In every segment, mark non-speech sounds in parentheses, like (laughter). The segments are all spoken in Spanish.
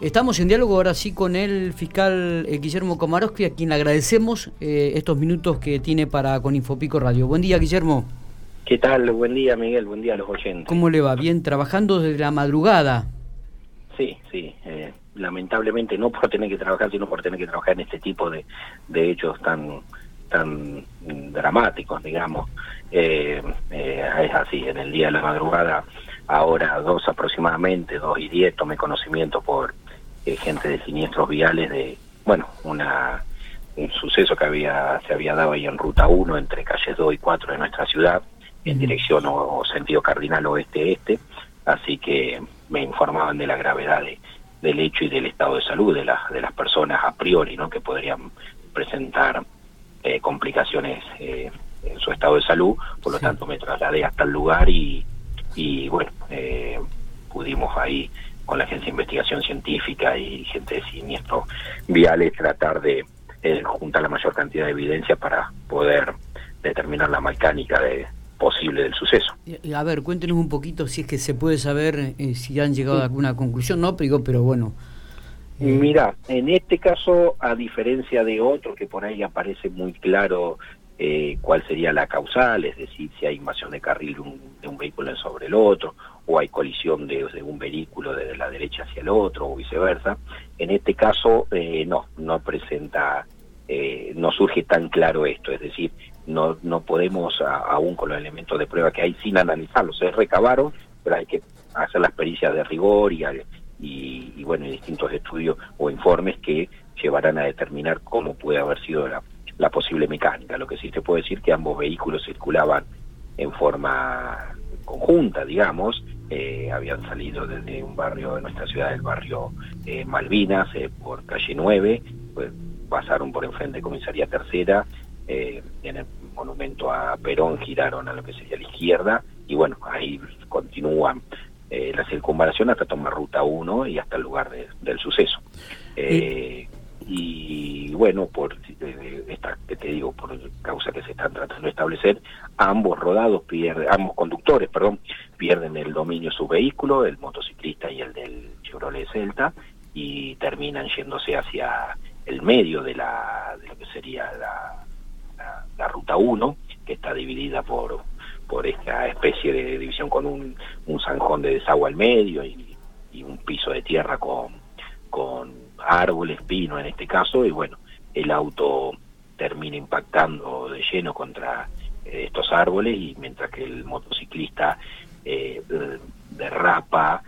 Estamos en diálogo ahora sí con el fiscal eh, Guillermo Komarowski, a quien le agradecemos eh, estos minutos que tiene para con Infopico Radio. Buen día, Guillermo. ¿Qué tal? Buen día, Miguel. Buen día a los oyentes. ¿Cómo le va? Bien, trabajando desde la madrugada. Sí, sí. Eh, lamentablemente no por tener que trabajar, sino por tener que trabajar en este tipo de, de hechos tan tan dramáticos, digamos. es así, en el día de la madrugada, ahora dos aproximadamente, dos y diez, tomé conocimiento por eh, gente de siniestros viales de, bueno, una un suceso que había se había dado ahí en Ruta 1 entre calles 2 y 4 de nuestra ciudad, en dirección o, sentido cardinal oeste-este, así que me informaban de la gravedad de, del hecho y del estado de salud de, las de las personas a priori, ¿no? que podrían presentar eh, complicaciones eh, en su estado de salud, por lo tanto me trasladé hasta el lugar y, y bueno, pudimos ahí con la Agencia de Investigación Científica y gente de siniestros viales tratar de eh, juntar la mayor cantidad de evidencia para poder determinar la mecánica de, posible del suceso. A ver, cuéntenos un poquito si es que se puede saber eh, si han llegado a alguna conclusión, no, pero, pero bueno. Eh. Mira, en este caso, a diferencia de otro que por ahí aparece muy claro eh, cuál sería la causal, es decir, si hay invasión de carril de un vehículo sobre el otro, o hay colisión de, un vehículo desde la derecha hacia el otro, o viceversa. En este caso, eh, no, no presenta, eh, no surge tan claro esto, es decir, no, no podemos, aún con los elementos de prueba que hay, sin analizarlos, se recabaron, pero hay que hacer las pericias de rigor y, y, y bueno, distintos estudios o informes que llevarán a determinar cómo puede haber sido la la posible mecánica. Lo que sí te puedo decir que ambos vehículos circulaban en forma conjunta, digamos, eh, habían salido desde un barrio de nuestra ciudad, el barrio eh, Malvinas, eh, por calle 9, pues, pasaron por enfrente de comisaría tercera, en el monumento a Perón giraron a lo que sería la izquierda, y bueno, ahí continúan la circunvalación hasta tomar ruta 1 y hasta el lugar del suceso. y bueno, por esta que te digo, por causa que se están tratando de establecer, ambos rodados pierden, ambos conductores, perdón, pierden el dominio de su vehículo, el motociclista y el del Chevrolet Celta, y terminan yéndose hacia el medio de la de lo que sería la, la, ruta 1, que está dividida por por esta especie de división con un, un zanjón de desagüe al medio y, y un piso de tierra con, con árboles, pino en este caso, y bueno, el auto termina impactando de lleno contra eh, estos árboles y mientras que el motociclista eh, derrapa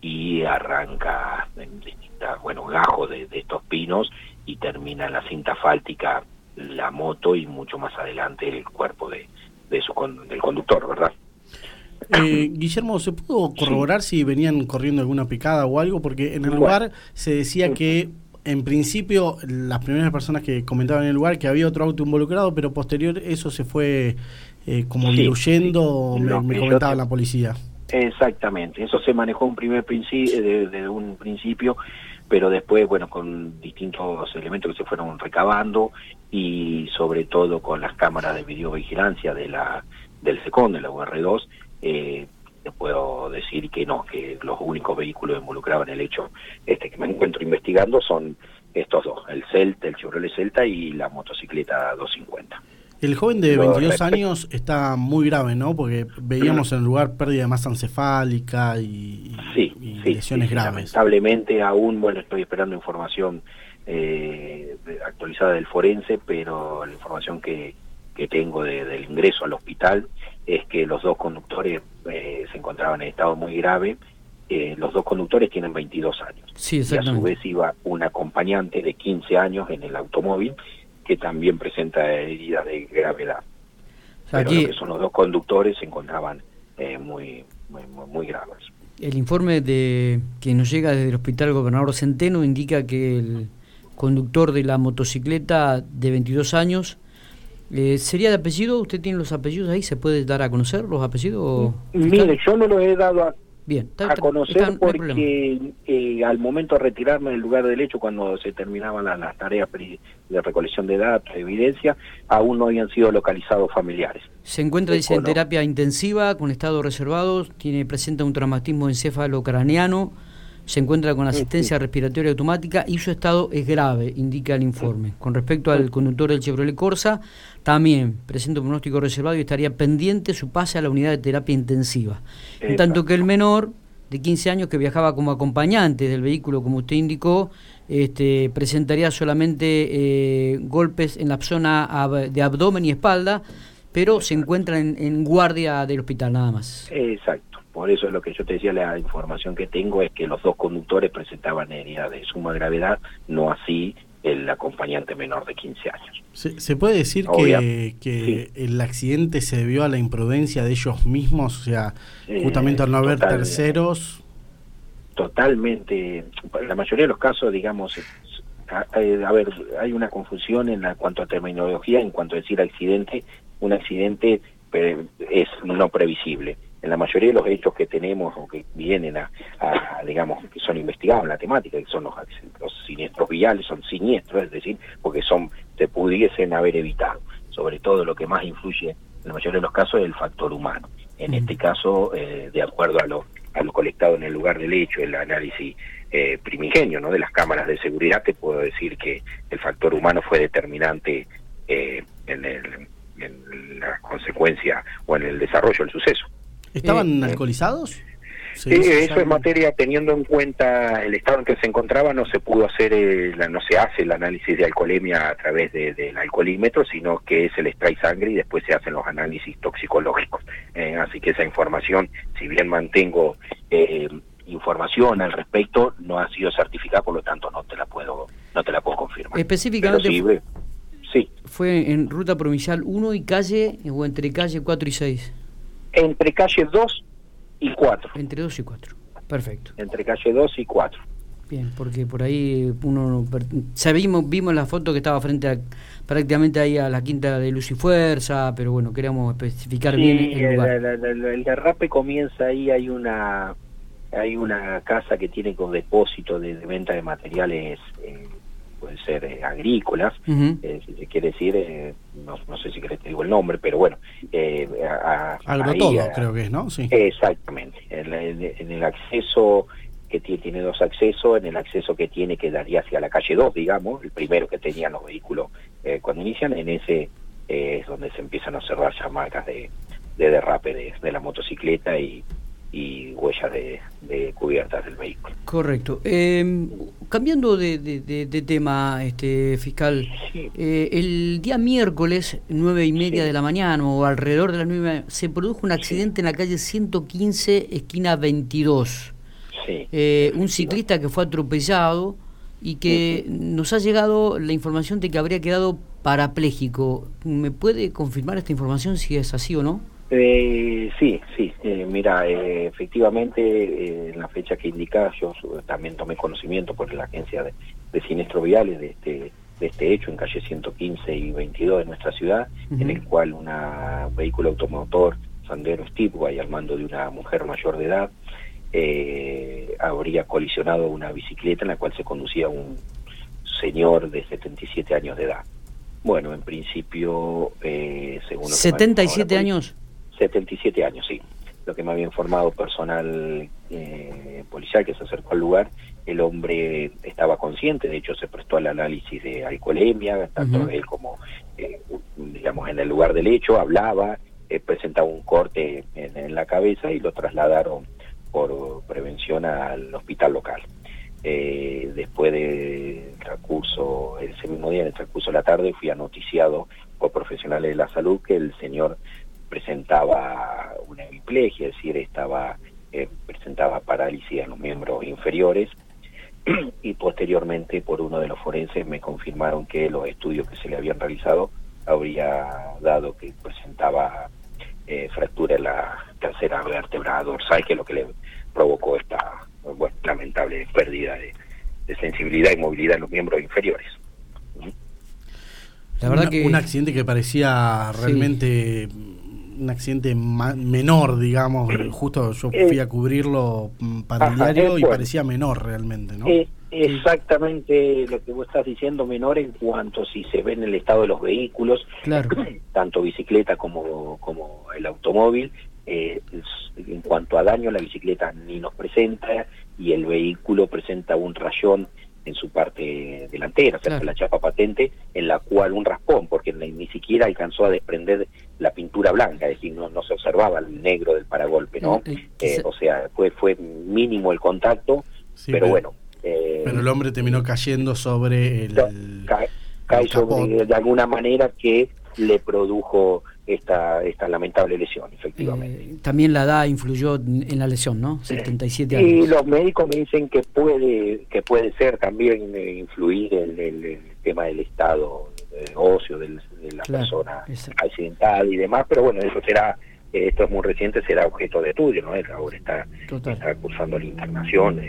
y arranca en distintas, bueno, gajos de, estos pinos y termina en la cinta fáltica la moto y mucho más adelante el cuerpo de, de su, del conductor, ¿verdad? Eh, (laughs) Guillermo, ¿se pudo corroborar si venían corriendo alguna picada o algo? Porque en el lugar se decía que en principio, las primeras personas que comentaban en el lugar que había otro auto involucrado, pero posterior eso se fue eh, como diluyendo, me, comentaba la policía. Exactamente, eso se manejó un primer principio, desde un principio, pero después, bueno, con distintos elementos que se fueron recabando y sobre todo con las cámaras de videovigilancia de la del SECON, de la UR2, eh, te puedo decir que no, que los únicos vehículos involucrados en el hecho este que me encuentro investigando son estos dos, el Celta, el Chevrolet Celta y la motocicleta 250. El joven de 22 años está muy grave, ¿no? Porque veíamos en el lugar pérdida de masa encefálica y, lesiones graves. Lamentablemente aún, bueno, estoy esperando información eh, actualizada del forense, pero la información que, que tengo del ingreso al hospital es que los dos conductores eh, se encontraban en estado muy grave. Eh, los dos conductores tienen 22 años. Sí, y a su vez iba un acompañante de 15 años en el automóvil que también presenta heridas de gravedad. Pero Aquí... que son los dos conductores se encontraban eh, muy, muy, muy graves. El informe de que nos llega desde el Hospital Gobernador Centeno indica que el conductor de la motocicleta de 22 años eh, ¿Sería de apellido? ¿Usted tiene los apellidos ahí? ¿Se puede dar a conocer los apellidos? Mire, yo no los he dado a, Bien, a conocer porque eh, al momento de retirarme del lugar del hecho, cuando se terminaban las, tareas de recolección de datos, de evidencia, aún no habían sido localizados familiares. Se encuentra, dice, en terapia intensiva, con estado reservado, tiene presenta un traumatismo encéfalo craneano, se encuentra con asistencia respiratoria automática y su estado es grave, indica el informe. Con respecto al conductor del Chevrolet Corsa, también presenta un pronóstico reservado y estaría pendiente su pase a la unidad de terapia intensiva. En tanto que el menor de 15 años que viajaba como acompañante del vehículo, como usted indicó, este, presentaría solamente eh, golpes en la zona de abdomen y espalda, pero se encuentra en, guardia del hospital nada más. Exacto, por eso es lo que yo te decía, la información que tengo es que los dos conductores presentaban heridas de suma gravedad, no así el acompañante menor de 15 años. ¿Se, puede decir que, que el accidente se debió a la imprudencia de ellos mismos? O sea, justamente al no haber terceros. Totalmente. La mayoría de los casos, digamos, a, a, ver, hay una confusión en la, cuanto a terminología, en cuanto a decir accidente. Un accidente es no previsible en la mayoría de los hechos que tenemos o que vienen a, digamos, que son investigados en la temática, que son los, siniestros viales, son siniestros, es decir, porque son se pudiesen haber evitado. Sobre todo lo que más influye en la mayoría de los casos es el factor humano. En este caso, eh, de acuerdo a lo, a lo colectado en el lugar del hecho, el análisis eh, primigenio ¿no? de las cámaras de seguridad, te puedo decir que el factor humano fue determinante eh, en, el, en la consecuencia o en el desarrollo del suceso. ¿Estaban eh, alcoholizados? Sí, eso es materia, teniendo en cuenta el estado en que se encontraba, no se pudo hacer, no se hace el análisis de alcoholemia a través del alcoholímetro, sino que se les trae sangre y después se hacen los análisis toxicológicos. Eh, así que esa información, si bien mantengo eh, información al respecto, no ha sido certificada, por lo tanto no te la puedo, no te la puedo confirmar. Específicamente, sí, fue en ruta provincial 1 y calle, o entre calle 4 y 6 entre calle 2 y 4. Entre 2 y 4, perfecto. Entre calle 2 y 4. Bien, porque por ahí uno sabimos, vimos la foto que estaba frente a, prácticamente ahí a la quinta de Luz y Fuerza, pero bueno, queríamos especificar bien el lugar. el derrape comienza ahí, hay una hay una casa que tiene con depósito de, venta de materiales eh, pueden ser eh, agrícolas, eh, si se quiere decir, eh, no, no, sé si querés te digo el nombre, pero bueno. Eh, Agrotodo creo que es, ¿no? Sí. Exactamente. En, el acceso que tiene, tiene, dos accesos, en el acceso que tiene que daría hacia la calle 2, digamos, el primero que tenían los vehículos cuando inician, en ese es donde se empiezan a observar ya marcas de, derrape de la motocicleta y, y huellas de, cubiertas del vehículo. Correcto. Em, cambiando de, tema, este fiscal, eh, el día miércoles, nueve y media de la mañana o alrededor de las nueve, se produjo un accidente en la calle 115, esquina 22. Eh, un ciclista que fue atropellado y que nos ha llegado la información de que habría quedado parapléjico. ¿Me puede confirmar esta información si es así o no? Eh, sí, sí, eh, mira, eh, efectivamente eh, en la fecha que indica yo también tomé conocimiento por la agencia de, de siniestros viales de este, de este hecho en calle 115 y 22 de nuestra ciudad, en el cual un vehículo automotor Sandero Stipway al mando de una mujer mayor de edad habría colisionado una bicicleta en la cual se conducía un señor de 77 años de edad. Bueno, en principio, según... ¿77 años? 77 años, sí. Lo que me había informado personal eh, policial que se acercó al lugar, el hombre estaba consciente, de hecho se prestó al análisis de alcoholemia, tanto él como, eh, digamos, en el lugar del hecho, hablaba, eh, presentaba un corte en, la cabeza y lo trasladaron por prevención al hospital local. después del transcurso, ese mismo día, en el transcurso de la tarde, fui anoticiado por profesionales de la salud que el señor presentaba una hemiplegia, es decir, estaba eh, presentaba parálisis en los miembros inferiores (clears throat) y posteriormente por uno de los forenses me confirmaron que los estudios que se le habían realizado habría dado que presentaba eh, fractura en la tercera vértebra dorsal, que es lo que le provocó esta lamentable pérdida de, sensibilidad y movilidad en los miembros inferiores. La verdad que un accidente que parecía realmente un accidente menor, digamos. Justo yo fui a cubrirlo mm, para el diario y parecía menor realmente, ¿no? exactamente lo que vos estás diciendo, menor en cuanto si se ve en el estado de los vehículos, claro. (clears throat) tanto bicicleta como, como el automóvil. Eh, en cuanto a daño, la bicicleta ni nos presenta y el vehículo presenta un rayón en su parte delantera, o sea, la chapa patente, en la cual un raspón, porque ni, siquiera alcanzó a desprender la pintura blanca, es decir, no, no se observaba el negro del paragolpe, ¿no? Eh, eh, o sea, fue, fue mínimo el contacto, pero, bueno. pero el hombre terminó cayendo sobre el... cae sobre, de alguna manera que le produjo esta, esta lamentable lesión, efectivamente. Eh, también la edad influyó en la lesión, ¿no? 77 años. Y los médicos me dicen que puede que puede ser también eh, influir el, el, tema del estado óseo de la persona accidental y demás, pero bueno, eso será, eh, esto es muy reciente, será objeto de estudio, ¿no? Él ahora está, está cursando la internación,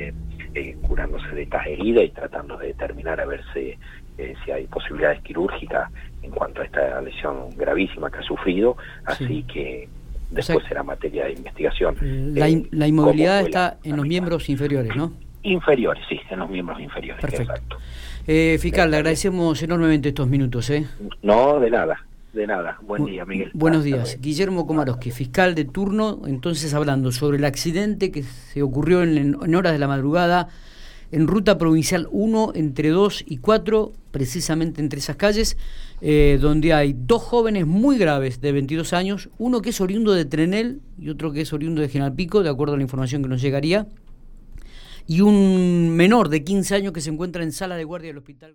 curándose de estas heridas y tratando de determinar a ver si, si hay posibilidades quirúrgicas en cuanto a esta lesión gravísima que ha sufrido, así que después será materia de investigación. La, eh, la inmovilidad está en los miembros inferiores, ¿no? Inferiores, sí, en los miembros inferiores. Perfecto. Eh, fiscal, le agradecemos enormemente estos minutos. ¿eh? No, de nada, de nada. Buen día, Miguel. Buenos días. Guillermo Komarowski, fiscal de turno, entonces hablando sobre el accidente que se ocurrió en, en horas de la madrugada en ruta provincial 1, entre 2 y 4, precisamente entre esas calles, eh, donde hay dos jóvenes muy graves de 22 años, uno que es oriundo de Trenel y otro que es oriundo de General Pico, de acuerdo a la información que nos llegaría, y un menor de 15 años que se encuentra en sala de guardia del hospital.